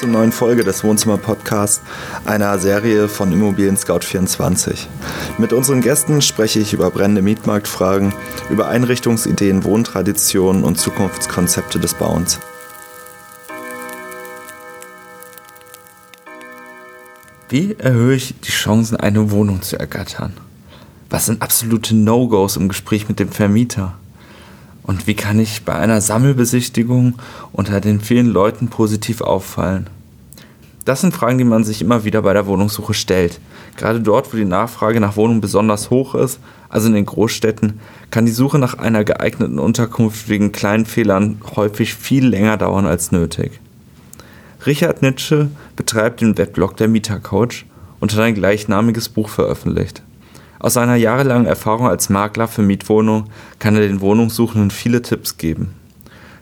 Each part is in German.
zur neuen Folge des Wohnzimmer Podcasts, einer Serie von Immobilien Scout 24. Mit unseren Gästen spreche ich über brennende Mietmarktfragen, über Einrichtungsideen, Wohntraditionen und Zukunftskonzepte des Bauens. Wie erhöhe ich die Chancen, eine Wohnung zu ergattern? Was sind absolute No-Gos im Gespräch mit dem Vermieter? Und wie kann ich bei einer Sammelbesichtigung unter den vielen Leuten positiv auffallen? Das sind Fragen, die man sich immer wieder bei der Wohnungssuche stellt. Gerade dort, wo die Nachfrage nach Wohnungen besonders hoch ist, also in den Großstädten, kann die Suche nach einer geeigneten Unterkunft wegen kleinen Fehlern häufig viel länger dauern als nötig. Richard Nitsche betreibt den Weblog der Mietercoach und hat ein gleichnamiges Buch veröffentlicht. Aus seiner jahrelangen Erfahrung als Makler für Mietwohnungen kann er den Wohnungssuchenden viele Tipps geben.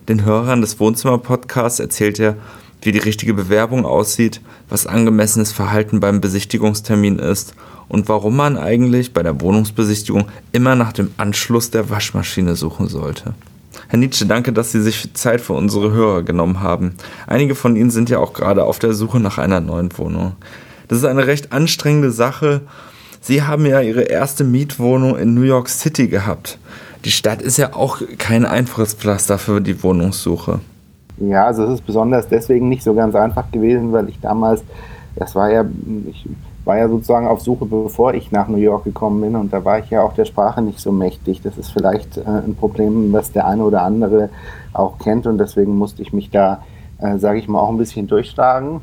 Den Hörern des Wohnzimmer-Podcasts erzählt er, wie die richtige Bewerbung aussieht, was angemessenes Verhalten beim Besichtigungstermin ist und warum man eigentlich bei der Wohnungsbesichtigung immer nach dem Anschluss der Waschmaschine suchen sollte. Herr Nietzsche, danke, dass Sie sich Zeit für unsere Hörer genommen haben. Einige von Ihnen sind ja auch gerade auf der Suche nach einer neuen Wohnung. Das ist eine recht anstrengende Sache Sie haben ja Ihre erste Mietwohnung in New York City gehabt. Die Stadt ist ja auch kein einfaches Pflaster für die Wohnungssuche. Ja, also es ist besonders deswegen nicht so ganz einfach gewesen, weil ich damals, das war ja, ich war ja sozusagen auf Suche, bevor ich nach New York gekommen bin und da war ich ja auch der Sprache nicht so mächtig. Das ist vielleicht äh, ein Problem, was der eine oder andere auch kennt und deswegen musste ich mich da, äh, sage ich mal, auch ein bisschen durchschlagen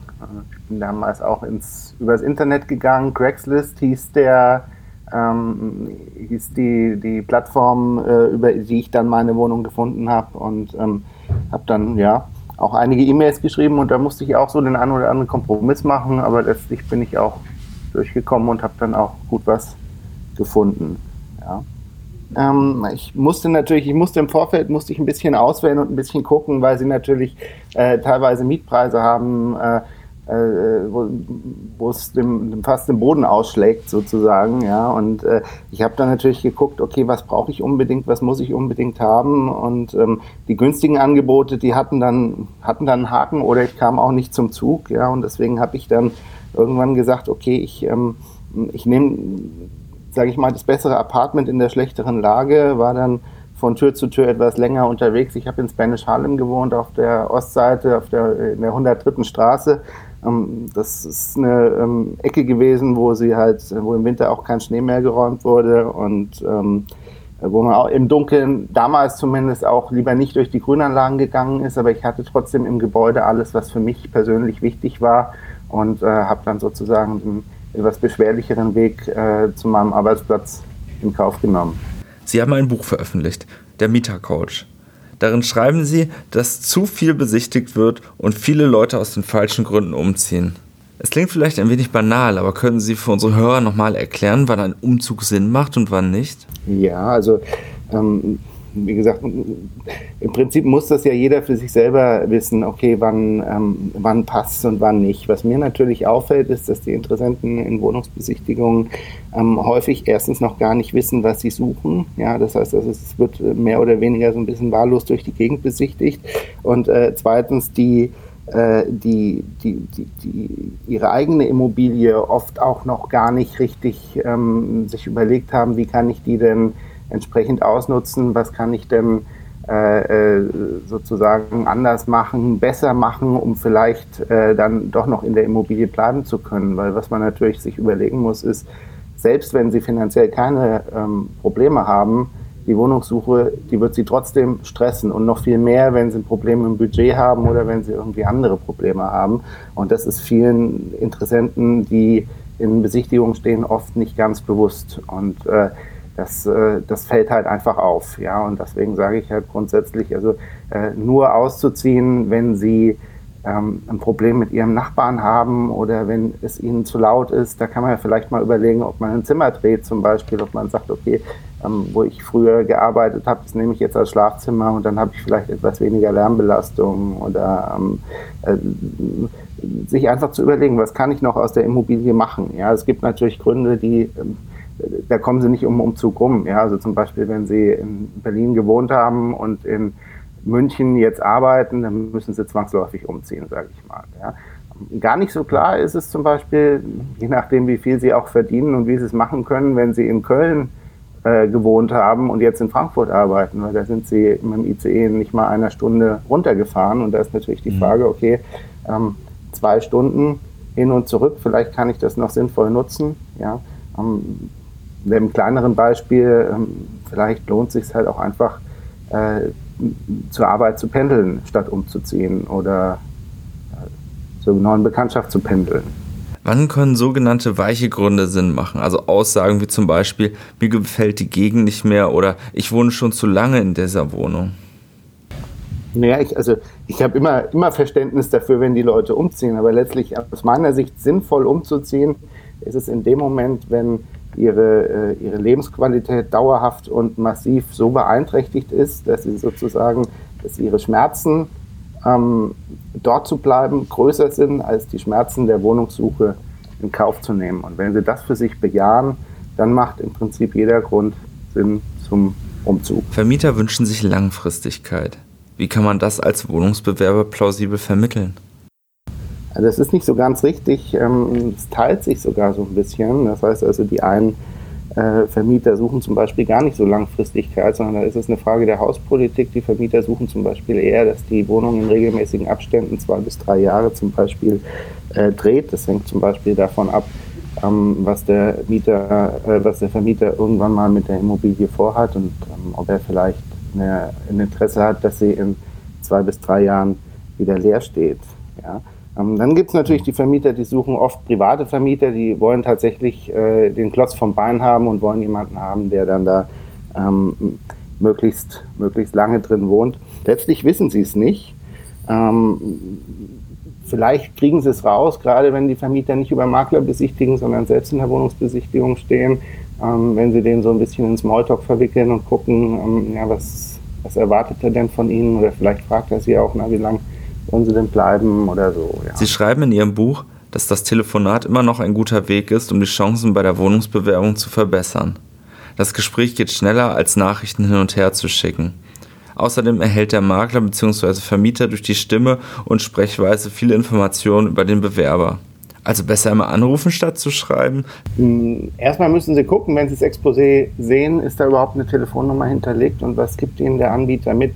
bin damals auch ins, übers Internet gegangen. Craigslist hieß der, ähm, hieß die, die Plattform, äh, über die ich dann meine Wohnung gefunden habe und ähm, habe dann, ja, auch einige E-Mails geschrieben und da musste ich auch so den einen oder anderen Kompromiss machen, aber letztlich bin ich auch durchgekommen und habe dann auch gut was gefunden. Ja. Ähm, ich musste natürlich, ich musste im Vorfeld musste ich ein bisschen auswählen und ein bisschen gucken, weil sie natürlich äh, teilweise Mietpreise haben, äh, äh, wo, es fast den Boden ausschlägt sozusagen, ja. Und äh, ich habe dann natürlich geguckt, okay, was brauche ich unbedingt, was muss ich unbedingt haben. Und ähm, die günstigen Angebote, die hatten dann hatten dann einen Haken oder ich kam auch nicht zum Zug, ja. Und deswegen habe ich dann irgendwann gesagt, okay, ich ähm, ich nehme, sage ich mal, das bessere Apartment in der schlechteren Lage, war dann von Tür zu Tür etwas länger unterwegs. Ich habe in Spanish Harlem gewohnt, auf der Ostseite, auf der, in der 103. Straße. Ähm, das ist eine ähm, Ecke gewesen, wo sie halt, wo im Winter auch kein Schnee mehr geräumt wurde und ähm, wo man auch im Dunkeln damals zumindest auch lieber nicht durch die Grünanlagen gegangen ist, aber ich hatte trotzdem im Gebäude alles, was für mich persönlich wichtig war und äh, habe dann sozusagen etwas beschwerlicheren Weg äh, zu meinem Arbeitsplatz in Kauf genommen. Sie haben ein Buch veröffentlicht, Der Mietercoach. Darin schreiben sie, dass zu viel besichtigt wird und viele Leute aus den falschen Gründen umziehen. Es klingt vielleicht ein wenig banal, aber können Sie für unsere Hörer nochmal erklären, wann ein Umzug Sinn macht und wann nicht? Ja, also ähm, wie gesagt, im Prinzip muss das ja jeder für sich selber wissen, okay, wann, ähm, wann passt und wann nicht. Was mir natürlich auffällt, ist, dass die Interessenten in Wohnungsbesichtigungen ähm, häufig erstens noch gar nicht wissen, was sie suchen. Ja, das heißt, also es wird mehr oder weniger so ein bisschen wahllos durch die Gegend besichtigt. Und äh, zweitens die äh, die, die, die, die, ihre eigene Immobilie oft auch noch gar nicht richtig ähm, sich überlegt haben, wie kann ich die denn entsprechend ausnutzen, was kann ich denn äh, äh, sozusagen anders machen, besser machen, um vielleicht äh, dann doch noch in der Immobilie bleiben zu können. Weil was man natürlich sich überlegen muss, ist, selbst wenn sie finanziell keine ähm, Probleme haben, die Wohnungssuche, die wird sie trotzdem stressen und noch viel mehr, wenn sie ein Problem im Budget haben oder wenn sie irgendwie andere Probleme haben. Und das ist vielen Interessenten, die in Besichtigungen stehen, oft nicht ganz bewusst. Und äh, das, äh, das fällt halt einfach auf. Ja? Und deswegen sage ich halt grundsätzlich, also äh, nur auszuziehen, wenn Sie ähm, ein Problem mit Ihrem Nachbarn haben oder wenn es Ihnen zu laut ist, da kann man ja vielleicht mal überlegen, ob man ein Zimmer dreht zum Beispiel, ob man sagt, okay, ähm, wo ich früher gearbeitet habe, das nehme ich jetzt als Schlafzimmer und dann habe ich vielleicht etwas weniger Lärmbelastung oder ähm, äh, sich einfach zu überlegen, was kann ich noch aus der Immobilie machen. Ja, es gibt natürlich Gründe, die ähm, da kommen sie nicht um Umzug rum. Ja, also zum Beispiel, wenn sie in Berlin gewohnt haben und in München jetzt arbeiten, dann müssen sie zwangsläufig umziehen, sage ich mal. Ja. Gar nicht so klar ist es zum Beispiel, je nachdem, wie viel sie auch verdienen und wie sie es machen können, wenn sie in Köln äh, gewohnt haben und jetzt in Frankfurt arbeiten, weil da sind sie mit dem ICE nicht mal einer Stunde runtergefahren. Und da ist natürlich die mhm. Frage, okay, ähm, zwei Stunden hin und zurück, vielleicht kann ich das noch sinnvoll nutzen. Ja? Ähm, in einem kleineren Beispiel, ähm, vielleicht lohnt es sich halt auch einfach, äh, zur Arbeit zu pendeln, statt umzuziehen oder äh, zur neuen Bekanntschaft zu pendeln. Wann können sogenannte weiche Gründe Sinn machen? Also Aussagen wie zum Beispiel, mir gefällt die Gegend nicht mehr oder ich wohne schon zu lange in dieser Wohnung. Naja, ich, also ich habe immer, immer Verständnis dafür, wenn die Leute umziehen, aber letztlich aus meiner Sicht sinnvoll umzuziehen, ist es in dem Moment, wenn ihre, äh, ihre Lebensqualität dauerhaft und massiv so beeinträchtigt ist, dass sie sozusagen, dass ihre Schmerzen ähm, dort zu bleiben größer sind als die Schmerzen der Wohnungssuche in Kauf zu nehmen. Und wenn sie das für sich bejahen, dann macht im Prinzip jeder Grund Sinn zum Umzug. Vermieter wünschen sich Langfristigkeit. Wie kann man das als Wohnungsbewerber plausibel vermitteln? Also das ist nicht so ganz richtig. Ähm, es teilt sich sogar so ein bisschen. Das heißt also, die einen äh, Vermieter suchen zum Beispiel gar nicht so Langfristigkeit, sondern da ist es eine Frage der Hauspolitik. Die Vermieter suchen zum Beispiel eher, dass die Wohnung in regelmäßigen Abständen, zwei bis drei Jahre zum Beispiel, äh, dreht. Das hängt zum Beispiel davon ab, ähm, was der Mieter, äh, was der Vermieter irgendwann mal mit der Immobilie vorhat und ähm, ob er vielleicht ein Interesse hat, dass sie in zwei bis drei Jahren wieder leer steht. Ja. Ähm, dann gibt es natürlich die Vermieter, die suchen oft private Vermieter, die wollen tatsächlich äh, den Klotz vom Bein haben und wollen jemanden haben, der dann da ähm, möglichst, möglichst lange drin wohnt. Letztlich wissen sie es nicht. Ähm, vielleicht kriegen sie es raus, gerade wenn die Vermieter nicht über Makler besichtigen, sondern selbst in der Wohnungsbesichtigung stehen, ähm, wenn sie den so ein bisschen ins Smalltalk verwickeln und gucken, ähm, ja, was, was erwartet er denn von ihnen? Oder vielleicht fragt er sie auch, na, wie lange wollen sie denn bleiben oder so. Ja. Sie schreiben in Ihrem Buch, dass das Telefonat immer noch ein guter Weg ist, um die Chancen bei der Wohnungsbewerbung zu verbessern. Das Gespräch geht schneller, als Nachrichten hin und her zu schicken. Außerdem erhält der Makler bzw. Vermieter durch die Stimme und Sprechweise viele Informationen über den Bewerber. Also besser immer anrufen statt zu schreiben? Hm, erstmal müssen Sie gucken, wenn Sie das Exposé sehen, ist da überhaupt eine Telefonnummer hinterlegt und was gibt Ihnen der Anbieter mit?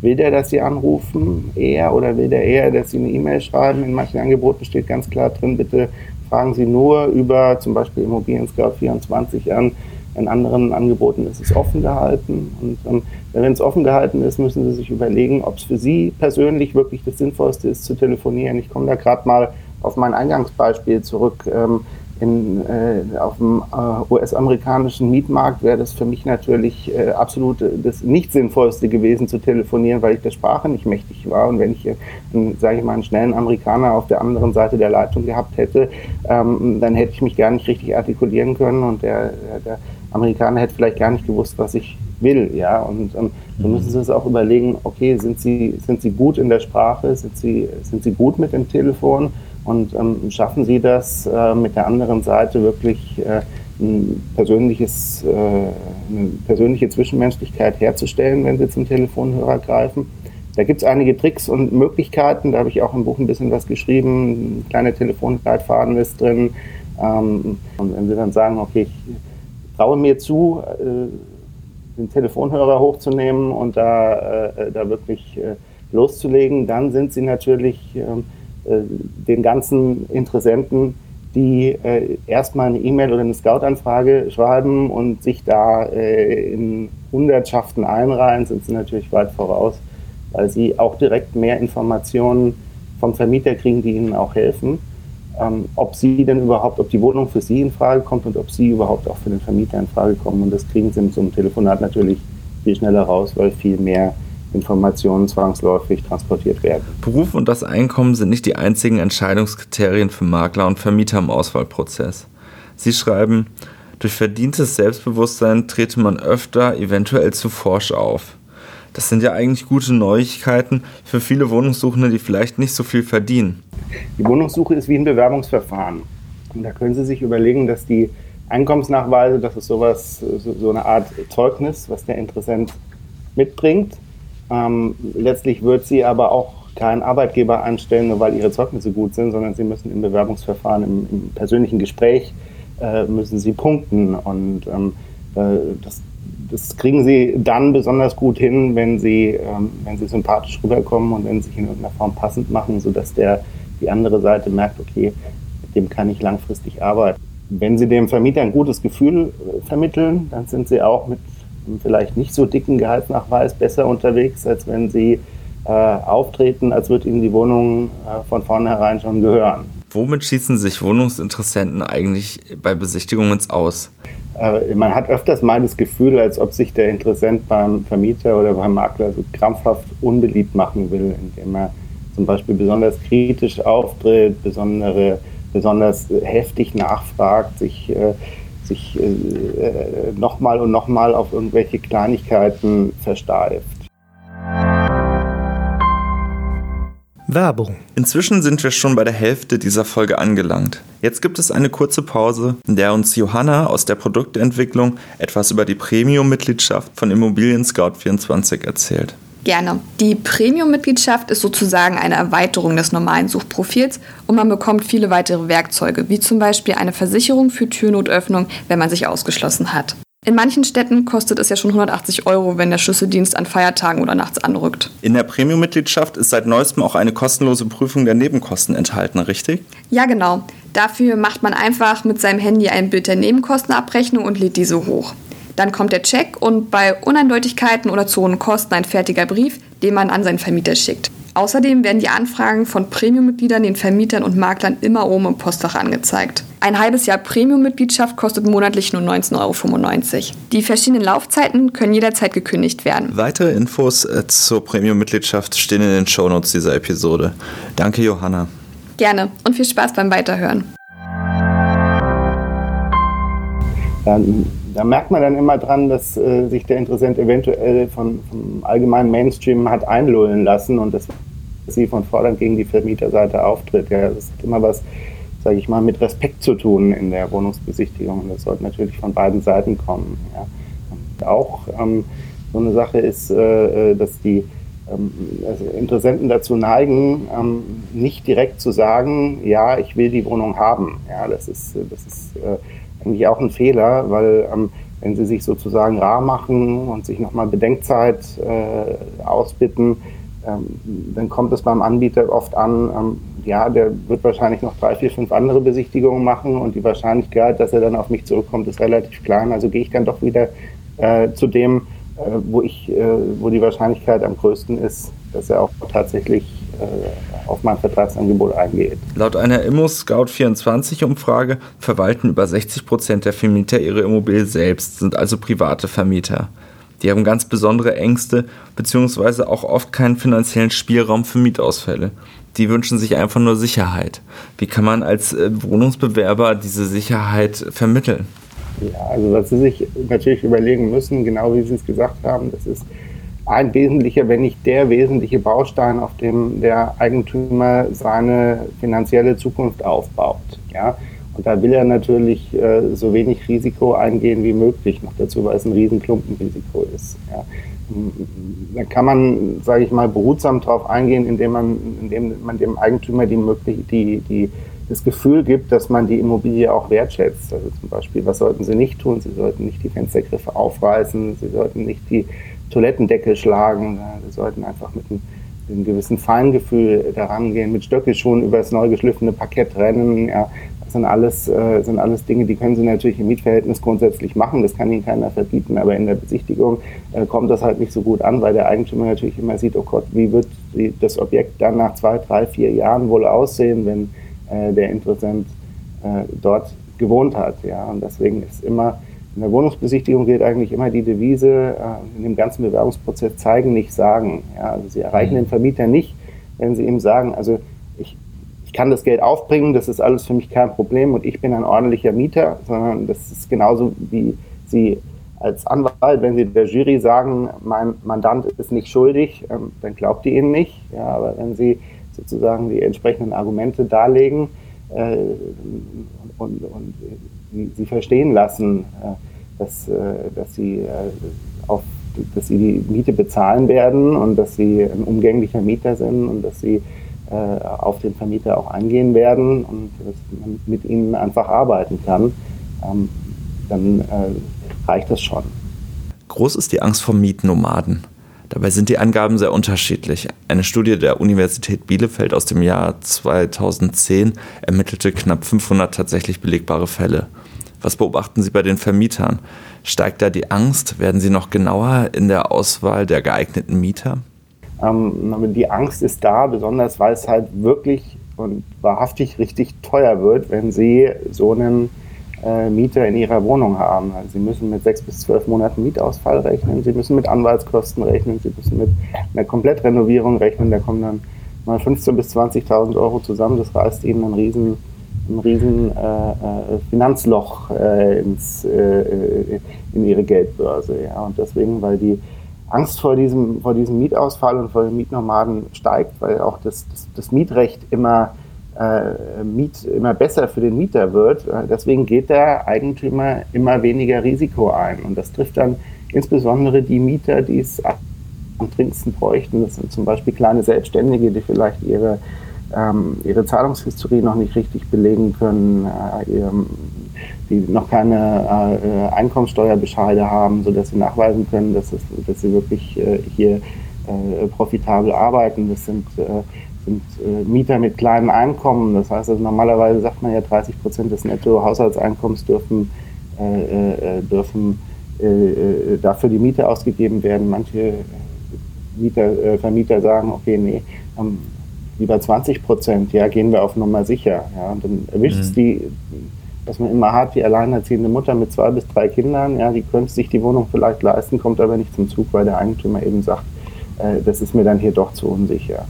Will der, dass Sie anrufen eher oder will der eher, dass Sie eine E-Mail schreiben? In manchen Angeboten steht ganz klar drin, bitte fragen Sie nur über zum Beispiel Immobilien Scout 24 an. In anderen Angeboten ist es offen gehalten. Und ähm, wenn es offen gehalten ist, müssen Sie sich überlegen, ob es für Sie persönlich wirklich das Sinnvollste ist, zu telefonieren. Ich komme da gerade mal auf mein Eingangsbeispiel zurück. Ähm, in, äh, auf dem äh, US-amerikanischen Mietmarkt wäre das für mich natürlich äh, absolut das nicht sinnvollste gewesen zu telefonieren, weil ich der Sprache nicht mächtig war. Und wenn ich, sage ich mal, einen schnellen Amerikaner auf der anderen Seite der Leitung gehabt hätte, ähm, dann hätte ich mich gar nicht richtig artikulieren können und der, der Amerikaner hätte vielleicht gar nicht gewusst, was ich will. Ja? Und ähm, so müssen Sie es auch überlegen, okay, sind Sie, sind Sie gut in der Sprache, sind Sie, sind Sie gut mit dem Telefon? Und ähm, schaffen Sie das äh, mit der anderen Seite wirklich äh, ein persönliches, äh, eine persönliche Zwischenmenschlichkeit herzustellen, wenn Sie zum Telefonhörer greifen? Da gibt es einige Tricks und Möglichkeiten. Da habe ich auch im Buch ein bisschen was geschrieben. Ein kleiner Telefonleitfaden ist drin. Ähm, und wenn Sie dann sagen, okay, ich traue mir zu, äh, den Telefonhörer hochzunehmen und da, äh, da wirklich äh, loszulegen, dann sind Sie natürlich ähm, äh, den ganzen Interessenten, die äh, erstmal eine E-Mail oder eine Scout-Anfrage schreiben und sich da äh, in Hundertschaften einreihen, sind sie natürlich weit voraus, weil sie auch direkt mehr Informationen vom Vermieter kriegen, die ihnen auch helfen. Ähm, ob sie denn überhaupt, ob die Wohnung für sie in Frage kommt und ob sie überhaupt auch für den Vermieter in Frage kommen. Und das kriegen sie mit so einem Telefonat natürlich viel schneller raus, weil viel mehr Informationen zwangsläufig transportiert werden. Beruf und das Einkommen sind nicht die einzigen Entscheidungskriterien für Makler und Vermieter im Auswahlprozess. Sie schreiben, durch verdientes Selbstbewusstsein trete man öfter eventuell zu forsch auf. Das sind ja eigentlich gute Neuigkeiten für viele Wohnungssuchende, die vielleicht nicht so viel verdienen. Die Wohnungssuche ist wie ein Bewerbungsverfahren. Und da können Sie sich überlegen, dass die Einkommensnachweise, das ist sowas, so eine Art Zeugnis, was der Interessent mitbringt. Ähm, letztlich wird sie aber auch keinen Arbeitgeber einstellen, nur weil ihre Zeugnisse gut sind, sondern sie müssen im Bewerbungsverfahren, im, im persönlichen Gespräch, äh, müssen sie punkten. Und ähm, äh, das, das kriegen sie dann besonders gut hin, wenn sie, ähm, wenn sie sympathisch rüberkommen und wenn sie sich in irgendeiner Form passend machen, sodass der, die andere Seite merkt, okay, mit dem kann ich langfristig arbeiten. Wenn Sie dem Vermieter ein gutes Gefühl äh, vermitteln, dann sind Sie auch mit einem vielleicht nicht so dicken Gehaltsnachweis besser unterwegs, als wenn Sie äh, auftreten, als würde Ihnen die Wohnung äh, von vornherein schon gehören. Womit schießen sich Wohnungsinteressenten eigentlich bei Besichtigungen Aus? Äh, man hat öfters mal das Gefühl, als ob sich der Interessent beim Vermieter oder beim Makler so krampfhaft unbeliebt machen will, indem er zum Beispiel besonders kritisch auftritt, besondere, besonders heftig nachfragt, sich, äh, sich äh, nochmal und nochmal auf irgendwelche Kleinigkeiten versteift. Werbung. Inzwischen sind wir schon bei der Hälfte dieser Folge angelangt. Jetzt gibt es eine kurze Pause, in der uns Johanna aus der Produktentwicklung etwas über die Premium-Mitgliedschaft von Immobilien Scout 24 erzählt. Gerne. Die Premium-Mitgliedschaft ist sozusagen eine Erweiterung des normalen Suchprofils und man bekommt viele weitere Werkzeuge, wie zum Beispiel eine Versicherung für Türnotöffnung, wenn man sich ausgeschlossen hat. In manchen Städten kostet es ja schon 180 Euro, wenn der Schlüsseldienst an Feiertagen oder nachts anrückt. In der Premium-Mitgliedschaft ist seit neuestem auch eine kostenlose Prüfung der Nebenkosten enthalten, richtig? Ja, genau. Dafür macht man einfach mit seinem Handy ein Bild der Nebenkostenabrechnung und lädt diese hoch. Dann kommt der Check und bei Uneindeutigkeiten oder zu hohen Kosten ein fertiger Brief, den man an seinen Vermieter schickt. Außerdem werden die Anfragen von Premium-Mitgliedern den Vermietern und Maklern immer oben im Postfach angezeigt. Ein halbes Jahr Premium-Mitgliedschaft kostet monatlich nur 19,95 Euro. Die verschiedenen Laufzeiten können jederzeit gekündigt werden. Weitere Infos äh, zur Premium-Mitgliedschaft stehen in den Shownotes dieser Episode. Danke, Johanna. Gerne und viel Spaß beim Weiterhören. Dann da merkt man dann immer dran, dass äh, sich der Interessent eventuell von, vom allgemeinen Mainstream hat einlullen lassen und dass sie von vornherein gegen die Vermieterseite auftritt. Ja, das hat immer was, sage ich mal, mit Respekt zu tun in der Wohnungsbesichtigung und das sollte natürlich von beiden Seiten kommen. Ja. Und auch ähm, so eine Sache ist, äh, äh dass die ähm, also Interessenten dazu neigen, ähm, nicht direkt zu sagen, ja, ich will die Wohnung haben. Ja, das ist, das ist eigentlich auch ein Fehler, weil ähm, wenn sie sich sozusagen rar machen und sich nochmal Bedenkzeit äh, ausbitten, ähm, dann kommt es beim Anbieter oft an, ähm, ja, der wird wahrscheinlich noch drei, vier, fünf andere Besichtigungen machen und die Wahrscheinlichkeit, dass er dann auf mich zurückkommt, ist relativ klein. Also gehe ich dann doch wieder äh, zu dem, wo ich, äh, wo die Wahrscheinlichkeit am größten ist, dass er auch tatsächlich äh, auf mein Vertragsangebot eingeht. Laut einer Immo-Scout24-Umfrage verwalten über 60 Prozent der Vermieter ihre Immobilie selbst, sind also private Vermieter. Die haben ganz besondere Ängste bzw. auch oft keinen finanziellen Spielraum für Mietausfälle. Die wünschen sich einfach nur Sicherheit. Wie kann man als äh, Wohnungsbewerber diese Sicherheit vermitteln? Ja, also was Sie sich natürlich überlegen müssen, genau wie Sie es gesagt haben, das ist ein wesentlicher, wenn nicht der wesentliche Baustein, auf dem der Eigentümer seine finanzielle Zukunft aufbaut. Ja? Und da will er natürlich äh, so wenig Risiko eingehen wie möglich, noch dazu, weil es ein Riesenklumpenrisiko ist. Ja? Da kann man, sage ich mal, behutsam darauf eingehen, indem man, indem man dem Eigentümer die, möglich, die, die, das Gefühl gibt, dass man die Immobilie auch wertschätzt. Also zum Beispiel, was sollten Sie nicht tun? Sie sollten nicht die Fenstergriffe aufreißen, Sie sollten nicht die Toilettendeckel schlagen. Wir sollten einfach mit einem, mit einem gewissen Feingefühl daran gehen, mit Stöckelschuhen über das neu geschliffene Parkett rennen. Ja, das sind alles, äh, sind alles Dinge, die können Sie natürlich im Mietverhältnis grundsätzlich machen. Das kann Ihnen keiner verbieten. Aber in der Besichtigung äh, kommt das halt nicht so gut an, weil der Eigentümer natürlich immer sieht, oh Gott, wie wird das Objekt dann nach zwei, drei, vier Jahren wohl aussehen, wenn äh, der Interessent äh, dort gewohnt hat. Ja, und deswegen ist immer in der Wohnungsbesichtigung gilt eigentlich immer die Devise, äh, in dem ganzen Bewerbungsprozess zeigen, nicht sagen. Ja, also Sie erreichen mhm. den Vermieter nicht, wenn Sie ihm sagen, also ich, ich kann das Geld aufbringen, das ist alles für mich kein Problem und ich bin ein ordentlicher Mieter, sondern das ist genauso wie Sie als Anwalt, wenn Sie der Jury sagen, mein Mandant ist nicht schuldig, ähm, dann glaubt ihr Ihnen nicht. Ja, aber wenn Sie sozusagen die entsprechenden Argumente darlegen äh, und, und sie, verstehen lassen, äh, dass, äh, dass sie äh, auf dass sie die Miete bezahlen werden und dass sie ein umgänglicher Mieter sind und dass sie auf den Vermieter auch eingehen werden und dass man mit ihnen einfach arbeiten kann, ähm, dann reicht das schon. Groß ist die Angst vor Mietnomaden. Dabei sind die Angaben sehr unterschiedlich. Eine Studie der Universität Bielefeld aus dem Jahr 2010 ermittelte knapp 500 tatsächlich belegbare Fälle. Was beobachten Sie bei den Vermietern? Steigt da die Angst? Werden Sie noch genauer in der Auswahl der geeigneten Mieter? Ähm, die Angst ist da, besonders weil es halt wirklich und wahrhaftig richtig teuer wird, wenn Sie so einen Mieter in ihrer Wohnung haben. Also sie müssen mit sechs bis zwölf Monaten Mietausfall rechnen, sie müssen mit Anwaltskosten rechnen, sie müssen mit einer Komplettrenovierung rechnen, da kommen dann mal 15.000 bis 20.000 Euro zusammen, das reißt ihnen ein riesen, ein riesen äh, äh, Finanzloch äh, ins, äh, in ihre Geldbörse. Ja. Und deswegen, weil die Angst vor diesem, vor diesem Mietausfall und vor den Mietnomaden steigt, weil auch das, das, das Mietrecht immer äh, Miet immer besser für den Mieter wird. Äh, deswegen geht der Eigentümer immer weniger Risiko ein. Und das trifft dann insbesondere die Mieter, die es am dringendsten bräuchten. Das sind zum Beispiel kleine Selbstständige, die vielleicht ihre, ähm, ihre Zahlungshistorie noch nicht richtig belegen können, äh, die noch keine äh, Einkommensteuerbescheide haben, sodass sie nachweisen können, dass, es, dass sie wirklich äh, hier äh, profitabel arbeiten. Das sind sind äh, Mieter mit kleinem Einkommen. Das heißt, also normalerweise sagt man ja, 30 Prozent des Nettohaushaltseinkommens dürfen, äh, äh, dürfen äh, äh, dafür die Miete ausgegeben werden. Manche Mieter, äh, Vermieter sagen, okay, nee, ähm, lieber 20 Prozent, ja, gehen wir auf Nummer sicher. Ja, und dann erwischt es mhm. die, was man immer hat, die alleinerziehende Mutter mit zwei bis drei Kindern, ja, die könnte sich die Wohnung vielleicht leisten, kommt aber nicht zum Zug, weil der Eigentümer eben sagt, das ist mir dann hier doch zu unsicher.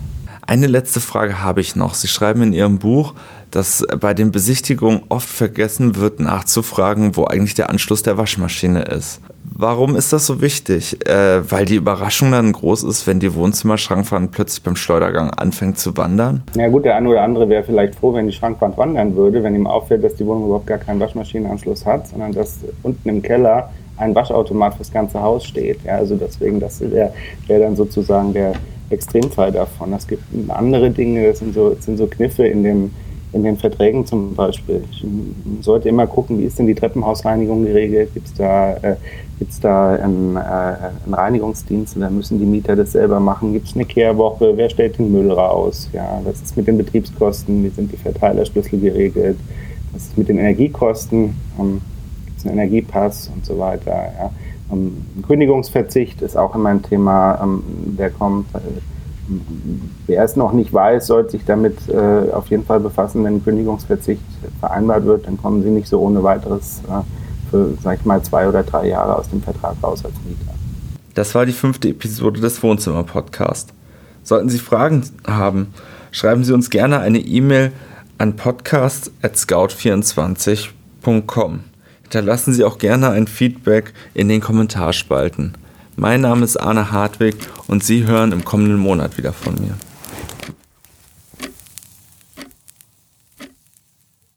Eine letzte Frage habe ich noch. Sie schreiben in Ihrem Buch, dass bei den Besichtigungen oft vergessen wird, nachzufragen, wo eigentlich der Anschluss der Waschmaschine ist. Warum ist das so wichtig? Äh, weil die Überraschung dann groß ist, wenn die Wohnzimmerschrankwand plötzlich beim Schleudergang anfängt zu wandern? Ja gut, der eine oder andere wäre vielleicht froh, wenn die Schrankwand wandern würde, wenn ihm auffällt, dass die Wohnung überhaupt gar keinen Waschmaschinenanschluss hat, sondern dass unten im Keller ein Waschautomat fürs ganze Haus steht. Ja, also deswegen, das wäre wär dann sozusagen der Extremfall davon. Es gibt andere Dinge, das sind so, das sind so Kniffe in, dem, in den Verträgen zum Beispiel. Ich sollte immer gucken, wie ist denn die Treppenhausreinigung geregelt? Gibt es da, äh, gibt's da einen, äh, einen Reinigungsdienst und dann müssen die Mieter das selber machen? Gibt es eine Kehrwoche? Wer stellt den Müll raus? Ja, was ist mit den Betriebskosten? Wie sind die Verteilerschlüssel geregelt? Was ist mit den Energiekosten? Ähm, Gibt es einen Energiepass und so weiter? Ja. Ähm, Kündigungsverzicht ist auch immer ein Thema, ähm, der kommt. Äh, wer es noch nicht weiß, sollte sich damit äh, auf jeden Fall befassen. Wenn Kündigungsverzicht vereinbart wird, dann kommen Sie nicht so ohne weiteres äh, für, sag ich mal, zwei oder drei Jahre aus dem Vertrag raus als Mieter. Das war die fünfte Episode des Wohnzimmer-Podcast. Sollten Sie Fragen haben, schreiben Sie uns gerne eine E-Mail an podcast.scout24.com. Hinterlassen Sie auch gerne ein Feedback in den Kommentarspalten. Mein Name ist Arne Hartwig und Sie hören im kommenden Monat wieder von mir.